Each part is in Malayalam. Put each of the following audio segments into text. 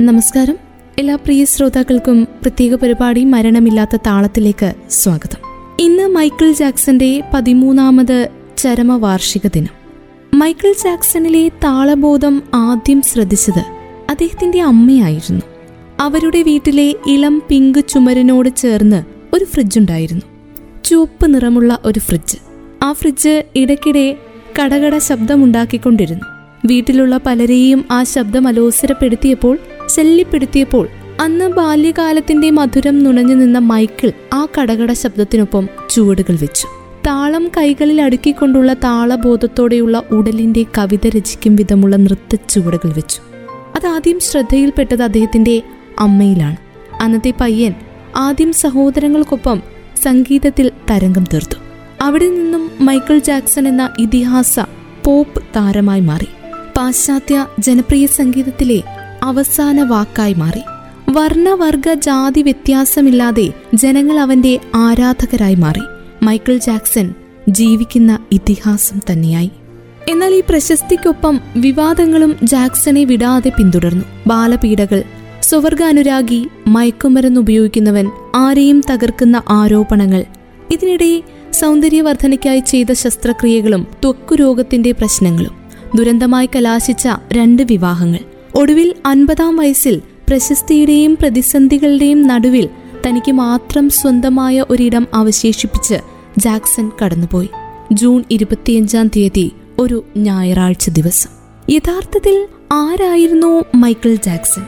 നമസ്കാരം. എല്ലാ പ്രിയ ശ്രോതാക്കൾക്കും പ്രത്യേക പരിപാടി മരണമില്ലാത്ത താളത്തിലേക്ക് സ്വാഗതം. ഇന്ന് മൈക്കിൾ ജാക്സന്റെ പതിമൂന്നാമത് ചരമവാർഷിക ദിനം. മൈക്കിൾ ജാക്സണിലെ താളബോധം ആദ്യം ശ്രദ്ധിച്ചത് അദ്ദേഹത്തിന്റെ അമ്മയായിരുന്നു. അവരുടെ വീട്ടിലെ ഇളം പിങ്ക് ചുമരിനോട് ചേർന്ന് ഒരു ഫ്രിഡ്ജ് ഉണ്ടായിരുന്നു ചുവപ്പ് നിറമുള്ള ഒരു ഫ്രിഡ്ജ്. ആ ഫ്രിഡ്ജ് ഇടയ്ക്കിടെ കടകട ശബ്ദമുണ്ടാക്കിക്കൊണ്ടിരുന്നു. വീട്ടിലുള്ള പലരെയും ആ ശബ്ദം അലോസരപ്പെടുത്തിയപ്പോൾ ശല്യപ്പെടുത്തിയപ്പോൾ അന്ന് ബാല്യകാലത്തിന്റെ മധുരം നുണഞ്ഞു നിന്ന മൈക്കിൾ ആ കടകട ശബ്ദത്തിനൊപ്പം ചുവടുകൾ വെച്ചു. താളം കൈകളിൽ അടുക്കിക്കൊണ്ടുള്ള താളബോധത്തോടെയുള്ള ഉടലിന്റെ കവിത രചിക്കും വിധമുള്ള നൃത്ത ചുവടുകൾ വെച്ചു. അതാദ്യം ശ്രദ്ധയിൽപ്പെട്ടത് അദ്ദേഹത്തിന്റെ അമ്മയിലാണ്. അന്നത്തെ പയ്യൻ ആദ്യം സഹോദരങ്ങൾക്കൊപ്പം സംഗീതത്തിൽ തരംഗം തീർത്തു. അവിടെ നിന്നും മൈക്കിൾ ജാക്സൺ എന്ന ഇതിഹാസ പോപ്പ് താരമായി മാറി. പാശ്ചാത്യ ജനപ്രിയ സംഗീതത്തിലെ അവസാന വാക്കായി മാറി. വർണവർഗ ജാതി വ്യത്യാസമില്ലാതെ ജനങ്ങൾ അവന്റെ ആരാധകരായി മാറി. മൈക്കിൾ ജാക്സൺ ജീവിക്കുന്ന ഇതിഹാസം തന്നെയായി. എന്നാൽ ഈ പ്രശസ്തിക്കൊപ്പം വിവാദങ്ങളും ജാക്സനെ വിടാതെ പിന്തുടർന്നു. ബാലപീഡകൾ സ്വവർഗ അനുരാഗി മയക്കുമരുന്ന് ഉപയോഗിക്കുന്നവൻ ആരെയും തകർക്കുന്ന ആരോപണങ്ങൾ ഇതിനിടെ സൗന്ദര്യവർദ്ധനയ്ക്കായി ചെയ്ത ശസ്ത്രക്രിയകളും ത്വക്കുരോഗത്തിന്റെ പ്രശ്നങ്ങളും ദുരന്തമായി കലാശിച്ച രണ്ട് വിവാഹങ്ങൾ. ഒടുവിൽ അൻപതാം വയസ്സിൽ പ്രശസ്തിയുടെയും പ്രതിസന്ധികളുടെയും നടുവിൽ തനിക്ക് മാത്രം സ്വന്തമായ ഒരിടം അവശേഷിപ്പിച്ച് ജാക്സൺ കടന്നുപോയി. ജൂൺ ഇരുപത്തിയഞ്ചാം തീയതി ഒരു ഞായറാഴ്ച ദിവസം. യഥാർത്ഥത്തിൽ ആരായിരുന്നു മൈക്കിൾ ജാക്സൺ?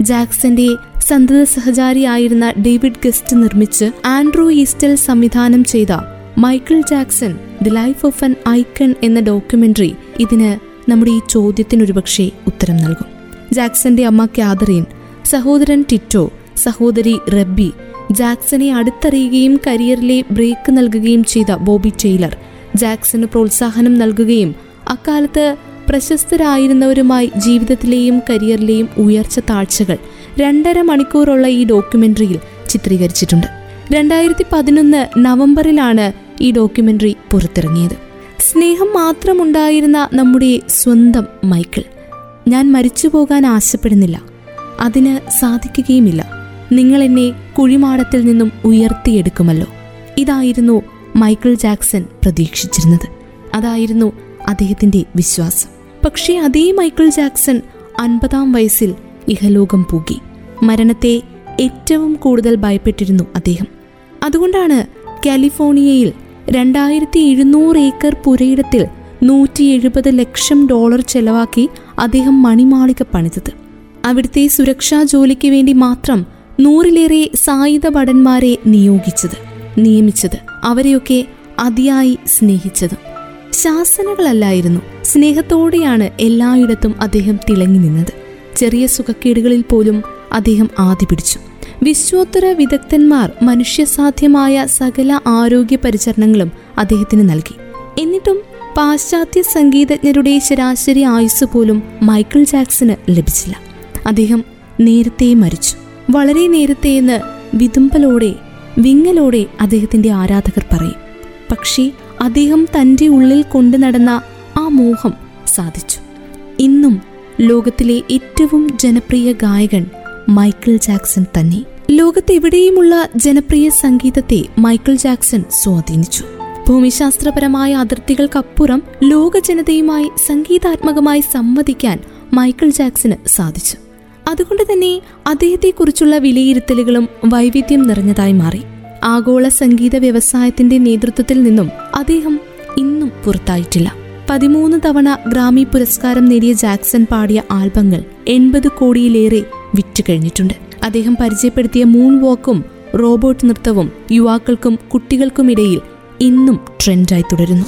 ജാക്സന്റെ സന്തത സഹചാരിയായിരുന്ന ഡേവിഡ് ഗസ്റ്റ് നിർമ്മിച്ച് ആൻഡ്രൂ ഈസ്റ്റൽ സംവിധാനം ചെയ്ത Michael Jackson the life of an icon എന്ന ഡോക്യുമെന്ററി ഇതിന് നമ്മുടെ ഈ ചോദ്യത്തിനൊരുപക്ഷെ ഉത്തരം നൽകും. ജാക്സന്റെ അമ്മ കാതറീൻ സഹോദരൻ ടിറ്റോ സഹോദരി റബ്ബി ജാക്സനെ അടുത്തറിയുകയും കരിയറിലെ ബ്രേക്ക് നൽകുകയും ചെയ്ത ബോബി ടെയ്ലർ ജാക്സന് പ്രോത്സാഹനം നൽകുകയും അക്കാലത്ത് പ്രശസ്തരായിരുന്നവരുമായി ജീവിതത്തിലെയും കരിയറിലെയും ഉയർച്ച താഴ്ചകൾ രണ്ടര മണിക്കൂറുള്ള ഈ ഡോക്യുമെന്ററിയിൽ ചിത്രീകരിച്ചിട്ടുണ്ട്. രണ്ടായിരത്തി പതിനൊന്ന് നവംബറിലാണ് ഈ ഡോക്യുമെന്ററി പുറത്തിറങ്ങിയത്. സ്നേഹം മാത്രമുണ്ടായിരുന്ന നമ്മുടെ സ്വന്തം മൈക്കിൾ ഞാൻ മരിച്ചു പോകാൻ ആശപ്പെടുന്നില്ല. അതിന് സാധിക്കുകയുമില്ല. നിങ്ങൾ എന്നെ കുഴിമാടത്തിൽ നിന്നും ഉയർത്തിയെടുക്കുമല്ലോ. ഇതായിരുന്നു മൈക്കിൾ ജാക്സൺ പ്രതീക്ഷിച്ചിരുന്നത്. അതായിരുന്നു അദ്ദേഹത്തിന്റെ വിശ്വാസം. പക്ഷേ അതേ മൈക്കിൾ ജാക്സൺ അൻപതാം വയസ്സിൽ ഇഹലോകം പൂകി മരണത്തെ ഏറ്റവും കൂടുതൽ ഭയപ്പെട്ടിരുന്നു അദ്ദേഹം. അതുകൊണ്ടാണ് കാലിഫോർണിയയിൽ രണ്ടായിരത്തി എഴുന്നൂറ് ഏക്കർ പുരയിടത്തിൽ നൂറ്റി എഴുപത് ലക്ഷം ഡോളർ ചെലവാക്കി അദ്ദേഹം മണിമാളിക പണിതത്. അവിടുത്തെ സുരക്ഷാ ജോലിക്ക് വേണ്ടി മാത്രം നൂറിലേറെ സായുധ ഭടന്മാരെ നിയോഗിച്ചത് നിയമിച്ചത് അവരെയൊക്കെ അതിയായി സ്നേഹിച്ചത്. ശാസനകളല്ലായിരുന്നു സ്നേഹത്തോടെയാണ് എല്ലായിടത്തും അദ്ദേഹം തിളങ്ങി നിന്നത്. ചെറിയ സുഖക്കേടുകളിൽ പോലും അദ്ദേഹം ആദ്യ പിടിച്ചു. വിശ്വോത്തര വിദഗ്ധന്മാർ മനുഷ്യസാധ്യമായ സകല ആരോഗ്യ പരിചരണങ്ങളും അദ്ദേഹത്തിന് നൽകി. എന്നിട്ടും പാശ്ചാത്യ സംഗീതജ്ഞരുടെ ശരാശരി ആയുസ് പോലും മൈക്കിൾ ജാക്സന് ലഭിച്ചില്ല. അദ്ദേഹം നേരത്തെ മരിച്ചു. വളരെ നേരത്തെ എന്ന് വിതുമ്പലോടെ വിങ്ങലോടെ അദ്ദേഹത്തിന്റെ ആരാധകർ പറയും. പക്ഷേ അദ്ദേഹം തന്റെ ഉള്ളിൽ കൊണ്ടു നടന്ന ആ മോഹം സാധിച്ചു. ഇന്നും ലോകത്തിലെ ഏറ്റവും ജനപ്രിയ ഗായകൻ മൈക്കിൾ ജാക്സൺ തന്നെ. ലോകത്തെവിടെയുമുള്ള ജനപ്രിയ സംഗീതത്തെ മൈക്കിൾ ജാക്സൺ സ്വാധീനിച്ചു. ഭൂമിശാസ്ത്രപരമായ അതിർത്തികൾക്കപ്പുറം ലോക ജനതയുമായി സംഗീതാത്മകമായി സംവദിക്കാൻ മൈക്കിൾ ജാക്സന് സാധിച്ചു. അതുകൊണ്ട് തന്നെ അദ്ദേഹത്തെക്കുറിച്ചുള്ള വിലയിരുത്തലുകളും വൈവിധ്യം നിറഞ്ഞതായി മാറി. ആഗോള സംഗീത വ്യവസായത്തിന്റെ നേതൃത്വത്തിൽ നിന്നും അദ്ദേഹം ഇന്നും പുറത്തായിട്ടില്ല. പതിമൂന്ന് തവണ ഗ്രാമി പുരസ്കാരം നേടിയ ജാക്സൺ പാടിയ ആൽബങ്ങൾ എൺപത് കോടിയിലേറെ വിറ്റുകഴിഞ്ഞിട്ടുണ്ട് അദ്ദേഹം പരിചയപ്പെടുത്തിയ മൂൺ വാക്കും റോബോട്ട് നൃത്തവും യുവാക്കൾക്കും കുട്ടികൾക്കുമിടയിൽ ഇന്നും ട്രെൻഡായി തുടരുന്നു.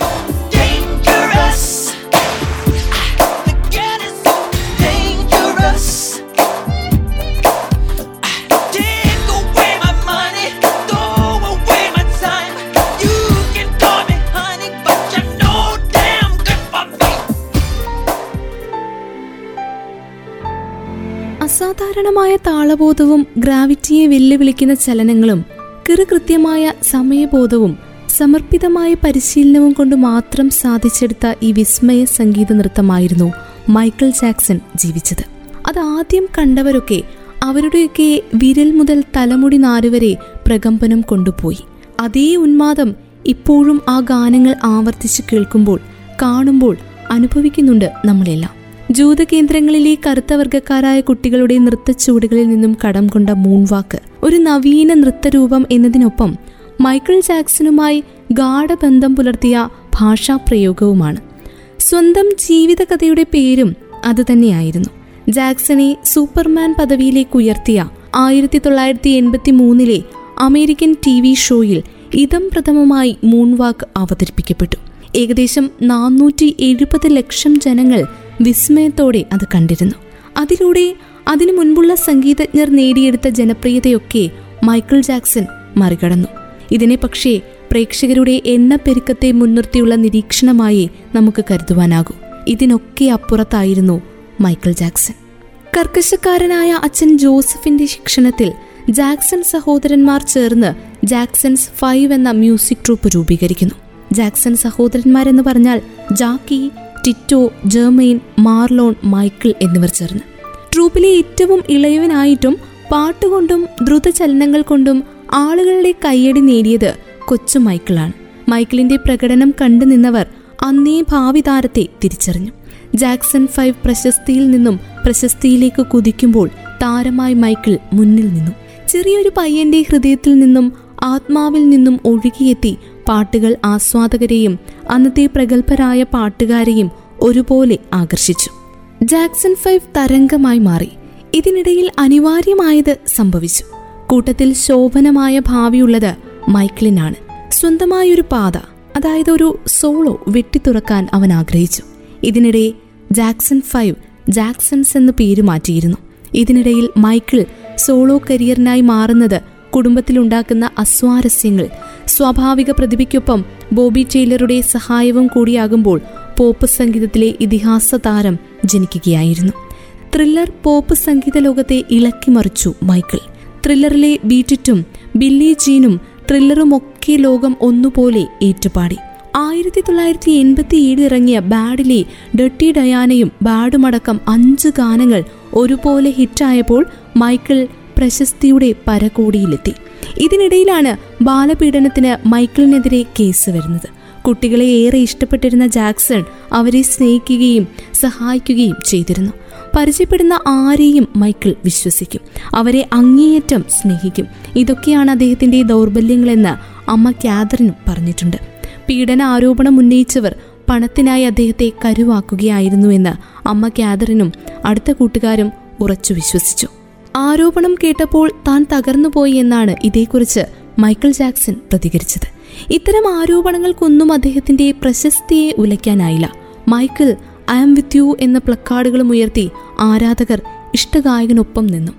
അസാധാരണമായ താളബോധവും ഗ്രാവിറ്റിയെ വെല്ലുവിളിക്കുന്ന ചലനങ്ങളും കൃത്യമായ സമയബോധവും സമർപ്പിതമായ പരിശീലനവും കൊണ്ട് മാത്രം സാധിച്ചെടുത്ത ഈ വിസ്മയ സംഗീത നൃത്തമായിരുന്നു മൈക്കിൾ ജാക്സൺ ജീവിച്ചത്. അത് ആദ്യം കണ്ടവരൊക്കെ അവരുടെയൊക്കെ വിരൽ മുതൽ തലമുടി നാരുവരെ പ്രകമ്പനം കൊണ്ടുപോയി. അതേ ഉന്മാദം ഇപ്പോഴും ആ ഗാനങ്ങൾ ആവർത്തിച്ച് കേൾക്കുമ്പോൾ കാണുമ്പോൾ അനുഭവിക്കുന്നുണ്ട് നമ്മളെല്ലാം. ജൂതകേന്ദ്രങ്ങളിലെ കറുത്ത വർഗക്കാരായ കുട്ടികളുടെ നൃത്തച്ചുവടുകളിൽ നിന്നും കടം കൊണ്ട മൂൺവാക്ക് ഒരു നവീന നൃത്തരൂപം എന്നതിനൊപ്പം മൈക്കിൾ ജാക്സണുമായി ഗാഠബന്ധം പുലർത്തിയ ഭാഷാപ്രയോഗവുമാണ്. സ്വന്തം ജീവിതകഥയുടെ പേരും അതുതന്നെയായിരുന്നു ജാക്സനെ സൂപ്പർമാൻ പദവിയിലേക്ക് ഉയർത്തിയ ആയിരത്തി തൊള്ളായിരത്തി എൺപത്തി മൂന്നിലെ അമേരിക്കൻ ടി വി ഷോയിൽ ഇതം പ്രഥമമായി മൂൺവാക്ക് അവതരിപ്പിക്കപ്പെട്ടു. ഏകദേശം നാനൂറ്റി എഴുപത് ലക്ഷം ജനങ്ങൾ വിസ്മയത്തോടെ അത് കണ്ടിരുന്നു. അതിലൂടെ അതിനു മുൻപുള്ള സംഗീതജ്ഞർ നേടിയെടുത്ത ജനപ്രിയതയൊക്കെ മൈക്കിൾ ജാക്സൺ മറികടന്നു. ഇതിനെ പക്ഷേ പ്രേക്ഷകരുടെ എണ്ണപ്പെരുക്കത്തെ മുൻനിർത്തിയുള്ള നിരീക്ഷണമായി നമുക്ക് കരുതുവാനാകും. ഇതിനൊക്കെ അപ്പുറത്തായിരുന്നു മൈക്കിൾ ജാക്സൺ. കർക്കശക്കാരനായ അച്ഛൻ ജോസഫിന്റെ ശിക്ഷണത്തിൽ ജാക്സൺ സഹോദരന്മാർ ചേർന്ന് ജാക്സൺസ് ഫൈവ് എന്ന മ്യൂസിക് ട്രൂപ്പ് രൂപീകരിക്കുന്നു. ജാക്സൺ സഹോദരന്മാരെന്ന് പറഞ്ഞാൽ Jackie Tito Jermaine Marlon Michael എന്നിവർ ചേർന്ന്. ട്രൂപ്പിലെ ഏറ്റവും ഇളയവനായിട്ടും പാട്ടുകൊണ്ടും ദ്രുതചലനങ്ങൾ കൊണ്ടും ആളുകളുടെ കൈയടി നേടിയത് കൊച്ചു മൈക്കിളാണ്. മൈക്കിളിന്റെ പ്രകടനം കണ്ടു നിന്നവർ അന്നേ ഭാവി താരത്തെ തിരിച്ചറിഞ്ഞു. ജാക്സൺ ഫൈവ് പ്രശസ്തിയിൽ നിന്നും പ്രശസ്തിയിലേക്ക് കുതിക്കുമ്പോൾ താരമായി മൈക്കിൾ മുന്നിൽ നിന്നു. ചെറിയൊരു പയ്യന്റെ ഹൃദയത്തിൽ നിന്നും ആത്മാവിൽ നിന്നും ഒഴുകിയെത്തി പാട്ടുകൾ ആസ്വാദകരെയും അന്നത്തെ പ്രഗത്ഭരായ പാട്ടുകാരെയും ഒരുപോലെ ആകർഷിച്ചു. ജാക്സൺ ഫൈവ് തരംഗമായി മാറി. ഇതിനിടയിൽ അനിവാര്യമായത് സംഭവിച്ചു. കൂട്ടത്തിൽ ശോഭനമായ ഭാവിയുള്ളത് മൈക്കിളിനാണ്. സ്വന്തമായൊരു പാത അതായത് ഒരു സോളോ വെട്ടിത്തുറക്കാൻ അവൻ ആഗ്രഹിച്ചു. ഇതിനിടെ ജാക്സൺ ഫൈവ് ജാക്സൺസ് എന്ന് പേര് മാറ്റിയിരുന്നു. ഇതിനിടയിൽ മൈക്കിൾ സോളോ കരിയറിനായി മാറുന്നത് കുടുംബത്തിലുണ്ടാക്കുന്ന അസ്വാരസ്യങ്ങൾ സ്വാഭാവിക പ്രതിഭയ്ക്കൊപ്പം ബോബി ടെയ്ലറുടെ സഹായവും കൂടിയാകുമ്പോൾ പോപ്പ് സംഗീതത്തിലെ ഇതിഹാസ താരം ജനിക്കുകയായിരുന്നു. ത്രില്ലർ പോപ്പ് സംഗീത ലോകത്തെ ഇളക്കിമറിച്ചു മൈക്കിൾ. ത്രില്ലറിലെ ബീറ്റിറ്റും ബില്ലി ജീനും ത്രില്ലറുമൊക്കെ ലോകം ഒന്നുപോലെ ഏറ്റുപാടി. ആയിരത്തി തൊള്ളായിരത്തി എൺപത്തി ഏഴിൽ ഇറങ്ങിയ ബാഡിലെ ഡട്ടി ഡയാനയും ബാഡുമടക്കം അഞ്ച് ഗാനങ്ങൾ ഒരുപോലെ ഹിറ്റായപ്പോൾ മൈക്കിൾ പ്രശസ്തിയുടെ പരകോടിയിലെത്തി. ഇതിനിടയിലാണ് ബാലപീഡനത്തിന് മൈക്കിളിനെതിരെ കേസ് വരുന്നത്. കുട്ടികളെ ഏറെ ഇഷ്ടപ്പെട്ടിരുന്ന ജാക്സൺ അവരെ സ്നേഹിക്കുകയും സഹായിക്കുകയും ചെയ്തിരുന്നു. പരിചയപ്പെടുന്ന ആരെയും മൈക്കിൾ വിശ്വസിക്കും. അവരെ അങ്ങേയറ്റം സ്നേഹിക്കും. ഇതൊക്കെയാണ് അദ്ദേഹത്തിന്റെ ദൗർബല്യങ്ങളെന്ന് അമ്മ കാതറിനും പറഞ്ഞിട്ടുണ്ട്. പീഡന ആരോപണം ഉന്നയിച്ചവർ പണത്തിനായി അദ്ദേഹത്തെ കരുവാക്കുകയായിരുന്നുവെന്ന് അമ്മ കാതറിനും അടുത്ത കൂട്ടുകാരും ഉറച്ചു വിശ്വസിച്ചു. ആരോപണം കേട്ടപ്പോൾ താൻ തകർന്നുപോയി എന്നാണ് ഇതേക്കുറിച്ച് മൈക്കിൾ ജാക്സൺ പ്രതികരിച്ചത്. ഇത്തരം ആരോപണങ്ങൾക്കൊന്നും അദ്ദേഹത്തിന്റെ പ്രശസ്തിയെ ഉലയ്ക്കാനായില്ല. Michael I am with you എന്ന പ്ലക്കാർഡുകളും ഉയർത്തി ആരാധകർ ഇഷ്ടഗായകനൊപ്പം നിന്നു.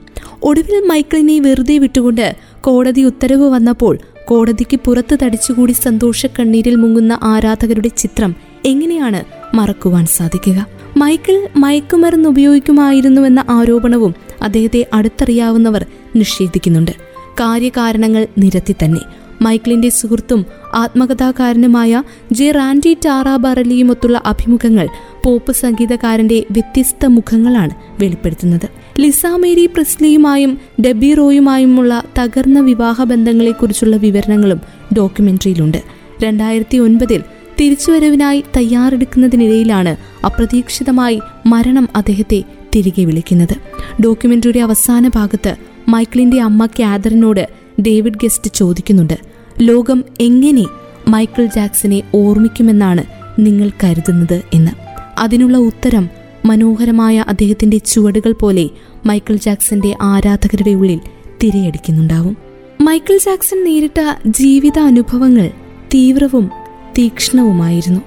ഒടുവിൽ മൈക്കിളിനെ വെറുതെ വിട്ടുകൊണ്ട് കോടതി ഉത്തരവ് വന്നപ്പോൾ കോടതിക്ക് പുറത്ത് തടിച്ചുകൂടി സന്തോഷ കണ്ണീരിൽ മുങ്ങുന്ന ആരാധകരുടെ ചിത്രം എങ്ങനെയാണ് മറക്കുവാൻ സാധിക്കുക? മൈക്കിൾ മയക്കുമരുന്ന് ഉപയോഗിക്കുമായിരുന്നുവെന്ന ആരോപണവും അദ്ദേഹത്തെ അടുത്തറിയാവുന്നവർ നിഷേധിക്കുന്നുണ്ട്. കാര്യകാരണങ്ങൾ നിരത്തി തന്നെ. മൈക്കിളിന്റെ സുഹൃത്തും ആത്മകഥാകാരനുമായ ജെ റാൻഡി ടാറ ബറലിയുമൊത്തുള്ള അഭിമുഖങ്ങൾ പോപ്പ് സംഗീതകാരന്റെ വ്യത്യസ്ത മുഖങ്ങളാണ് വെളിപ്പെടുത്തുന്നത്. ലിസാമേരി പ്രിസ്ലിയുമായും ഡെബി റോയുമായുമുള്ള തകർന്ന വിവാഹ ബന്ധങ്ങളെക്കുറിച്ചുള്ള വിവരണങ്ങളും ഡോക്യുമെന്ററിയിലുണ്ട്. രണ്ടായിരത്തി ഒൻപതിൽ തിരിച്ചുവരവിനായി തയ്യാറെടുക്കുന്നതിനിടയിലാണ് അപ്രതീക്ഷിതമായി മരണം അദ്ദേഹത്തെ തിരികെ വിളിക്കുന്നത്. ഡോക്യുമെന്ററിയുടെ അവസാന ഭാഗത്ത് മൈക്കിളിന്റെ അമ്മ കാതറിനോട് ഡേവിഡ് ഗസ്റ്റ് ചോദിക്കുന്നുണ്ട്. ലോകം എങ്ങനെ മൈക്കിൾ ജാക്സനെ ഓർമ്മിക്കുമെന്നാണ് നിങ്ങൾ കരുതുന്നത് എന്ന്. അതിനുള്ള ഉത്തരം മനോഹരമായ അദ്ദേഹത്തിന്റെ ചുവടുകൾ പോലെ മൈക്കിൾ ജാക്സന്റെ ആരാധകരുടെ ഉള്ളിൽ തിരയടിക്കുന്നുണ്ടാവും. മൈക്കിൾ ജാക്സൺ നേരിട്ട ജീവിത അനുഭവങ്ങൾ തീവ്രവും തീക്ഷ്ണവുമായിരുന്നു.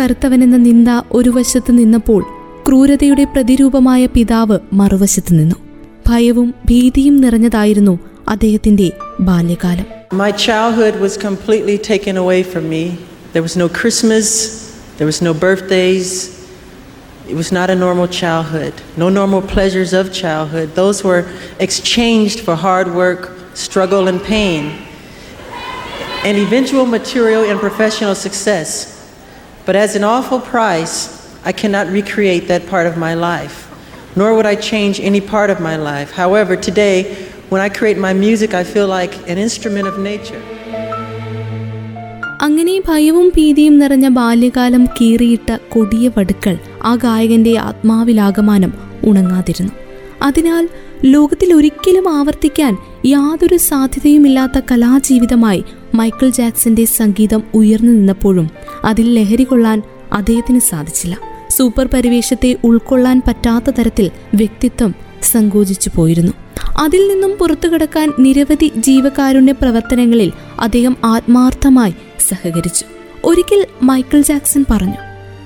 കറുത്തവനെന്ന നിന്ദ ഒരു വശത്ത് നിന്നപ്പോൾ ക്രൂരതയുടെ പ്രതിരൂപമായ പിതാവ് മറുവശത്ത് നിന്നു. ഭയവും ഭീതിയും നിറഞ്ഞതായിരുന്നു അദ്ദേഹത്തിന്റെ ബാല്യകാലം My childhood was completely taken away from me. There was no Christmas, there was no birthdays. It was not a normal childhood. No normal pleasures of childhood. Those were exchanged for hard work, struggle, and pain, and eventual material and professional success. But as an awful price, I cannot recreate that part of my life. nor would I change any part of my life. However, today, when I create my music, I feel like an instrument of nature. അങ്ങനെ ഭയവും ഭീതിയും നിറഞ്ഞ ബാല്യകാലം കീറിയിട്ട കൊടിയ വടുക്കൾ ആ ഗായകന്റെ ആത്മാവിലാകമാനം ഉണങ്ങാതിരുന്നു. അതിനാൽ ലോകത്തിൽ ഒരിക്കലും ആവർത്തിക്കാൻ യാതൊരു സാധ്യതയുമില്ലാത്ത കലാജീവിതമായി മൈക്കിൾ ജാക്സന്റെ സംഗീതം ഉയർന്നു നിന്നപ്പോഴും അതിൽ ലഹരി കൊള്ളാൻ അദ്ദേഹത്തിന് സാധിച്ചില്ല. സൂപ്പർ പരിവേഷത്തെ ഉൾക്കൊള്ളാൻ പറ്റാത്ത തരത്തിൽ വ്യക്തിത്വം സങ്കോചിച്ചു പോയിരുന്നു. അതിൽ നിന്നും പുറത്തു കടക്കാൻ നിരവധി ജീവകാരുണ്യ പ്രവർത്തനങ്ങളിൽ അദ്ദേഹം ആത്മാർത്ഥമായി സഹകരിച്ചു. ഒരിക്കൽ മൈക്കിൾ ജാക്സൺ പറഞ്ഞു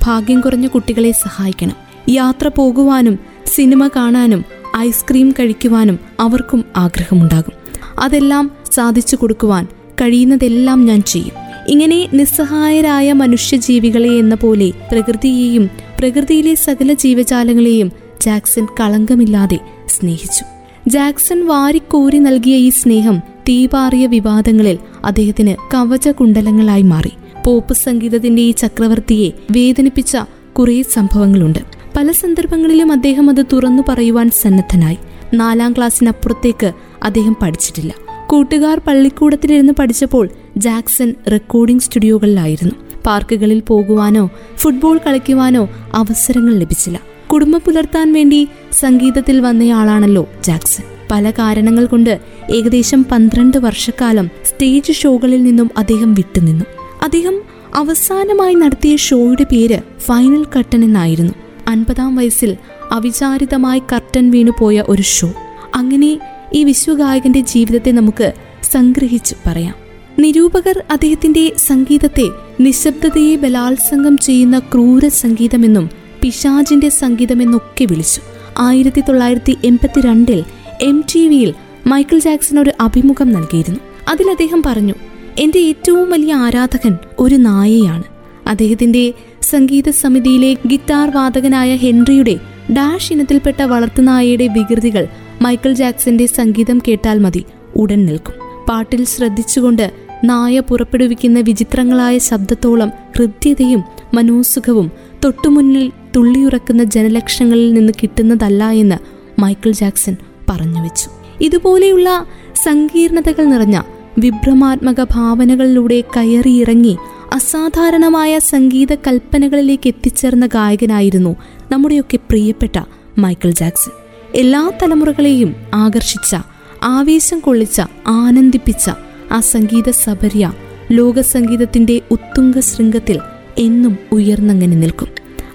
ഭാഗ്യം കുറഞ്ഞ കുട്ടികളെ സഹായിക്കണം. യാത്ര പോകുവാനും സിനിമ കാണാനും ഐസ്ക്രീം കഴിക്കുവാനും അവർക്കും ആഗ്രഹമുണ്ടാകും. അതെല്ലാം സാധിച്ചു കൊടുക്കുവാൻ കഴിയുന്നതെല്ലാം ഞാൻ ചെയ്യും. ഇങ്ങനെ നിസ്സഹായരായ മനുഷ്യജീവികളെ എന്ന പോലെ പ്രകൃതിയെയും പ്രകൃതിയിലെ സകല ജീവജാലങ്ങളെയും ജാക്സൺ കളങ്കമില്ലാതെ സ്നേഹിച്ചു. ജാക്സൺ വാരിക്കോരി നൽകിയ ഈ സ്നേഹം തീപാറിയ വിവാദങ്ങളിൽ അദ്ദേഹത്തിന് കവച കുണ്ടലങ്ങളായി മാറി. പോപ്പ് സംഗീതത്തിന്റെ ഈ ചക്രവർത്തിയെ വേദനിപ്പിച്ച കുറേ സംഭവങ്ങളുണ്ട്. പല സന്ദർഭങ്ങളിലും അദ്ദേഹം അത് തുറന്നു പറയുവാൻ സന്നദ്ധനായി. നാലാം ക്ലാസ്സിനപ്പുറത്തേക്ക് അദ്ദേഹം പഠിച്ചിട്ടില്ല. കൂട്ടുകാർ പള്ളിക്കൂടത്തിലിരുന്ന് പഠിച്ചപ്പോൾ ജാക്സൺ റെക്കോർഡിംഗ് സ്റ്റുഡിയോകളിലായിരുന്നു പാർക്കുകളിൽ പോകുവാനോ ഫുട്ബോൾ കളിക്കുവാനോ അവസരങ്ങൾ ലഭിച്ചില്ല. കുടുംബം പുലർത്താൻ വേണ്ടി സംഗീതത്തിൽ വന്നയാളാണല്ലോ ജാക്സൺ. പല കാരണങ്ങൾ കൊണ്ട് ഏകദേശം പന്ത്രണ്ട് വർഷക്കാലം സ്റ്റേജ് ഷോകളിൽ നിന്നും അദ്ദേഹം വിട്ടുനിന്നു. അദ്ദേഹം അവസാനമായി നടത്തിയ ഷോയുടെ പേര് ഫൈനൽ കട്ടൻ എന്നായിരുന്നു. അൻപതാം വയസ്സിൽ അവിചാരിതമായി കർട്ടൻ വീണുപോയ ഒരു ഷോ. അങ്ങനെ ഈ വിശ്വഗായകന്റെ ജീവിതത്തെ നമുക്ക് സംഗ്രഹിച്ച് പറയാം. നിരൂപകർ അദ്ദേഹത്തിന്റെ സംഗീതത്തെ നിശബ്ദതയെ ബലാത്സംഗം ചെയ്യുന്ന ക്രൂര സംഗീതമെന്നും പിശാജിന്റെ സംഗീതമെന്നൊക്കെ വിളിച്ചു. ആയിരത്തി തൊള്ളായിരത്തി എൺപത്തിരണ്ടിൽ എം ടി വിയിൽ മൈക്കിൾ ജാക്സൺ ഒരു അഭിമുഖം നൽകിയിരുന്നു. അതിൽ അദ്ദേഹം പറഞ്ഞു എന്റെ ഏറ്റവും വലിയ ആരാധകൻ ഒരു നായയാണ്. അദ്ദേഹത്തിന്റെ സംഗീത സമിതിയിലെ ഗിറ്റാർ വാദകനായ ഹെൻറിയുടെ ഡാഷ് ഇനത്തിൽപ്പെട്ട വളർത്തുനായയുടെ വികൃതികൾ മൈക്കിൾ ജാക്സന്റെ സംഗീതം കേട്ടാൽ മതി. ഉടൻ നിൽക്കും. പാട്ടിൽ ശ്രദ്ധിച്ചുകൊണ്ട് നായ പുറപ്പെടുവിക്കുന്ന വിചിത്രങ്ങളായ ശബ്ദത്തോളം ഹൃദ്യതയും മനോസുഖവും തൊട്ടുമുന്നിൽ തുള്ളിയുറക്കുന്ന ജനലക്ഷങ്ങളിൽ നിന്ന് കിട്ടുന്നതല്ല എന്ന് മൈക്കിൾ ജാക്സൺ പറഞ്ഞു വെച്ചു. ഇതുപോലെയുള്ള സങ്കീർണതകൾ നിറഞ്ഞ വിഭ്രമാത്മക ഭാവനകളിലൂടെ കയറിയിറങ്ങി അസാധാരണമായ സംഗീത കൽപ്പനകളിലേക്ക് എത്തിച്ചേർന്ന ഗായകനായിരുന്നു നമ്മുടെയൊക്കെ പ്രിയപ്പെട്ട മൈക്കിൾ ജാക്സൺ. എല്ലാ തലമുറകളെയും ആകർഷിച്ച ആവേശം കൊള്ളിച്ച ആനന്ദിപ്പിച്ച ആ സംഗീത സബര്യ ലോകസംഗീതത്തിന്റെ ഉത്തുംഗ ശൃംഗത്തിൽ എന്നും ഉയർന്നങ്ങനെ നിൽക്കും.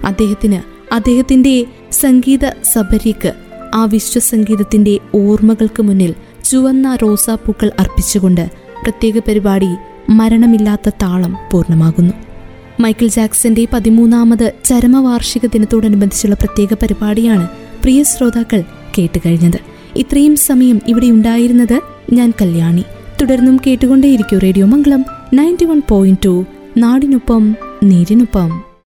അദ്ദേഹത്തിന് അദ്ദേഹത്തിന്റെ സംഗീത സബരിക്ക് ആ വിശ്വസംഗീതത്തിന്റെ ഓർമ്മകൾക്ക് മുന്നിൽ ചുവന്ന റോസാപ്പൂക്കൾ അർപ്പിച്ചുകൊണ്ട് പ്രത്യേക പരിപാടി മരണമില്ലാത്ത താളം പൂർണമാകുന്നു. മൈക്കിൾ ജാക്സന്റെ പതിമൂന്നാമത് ചരമവാർഷിക ദിനത്തോടനുബന്ധിച്ചുള്ള പ്രത്യേക പരിപാടിയാണ് പ്രിയ ശ്രോതാക്കൾ കേട്ടുകഴിഞ്ഞത്. ഇത്രയും സമയം ഇവിടെ ഉണ്ടായിരുന്നത് ഞാൻ കല്യാണി. തുടർന്നും കേട്ടുകൊണ്ടേയിരിക്കും radio Mangalam ninety one point two. നാടിനൊപ്പം നീരിനൊപ്പം.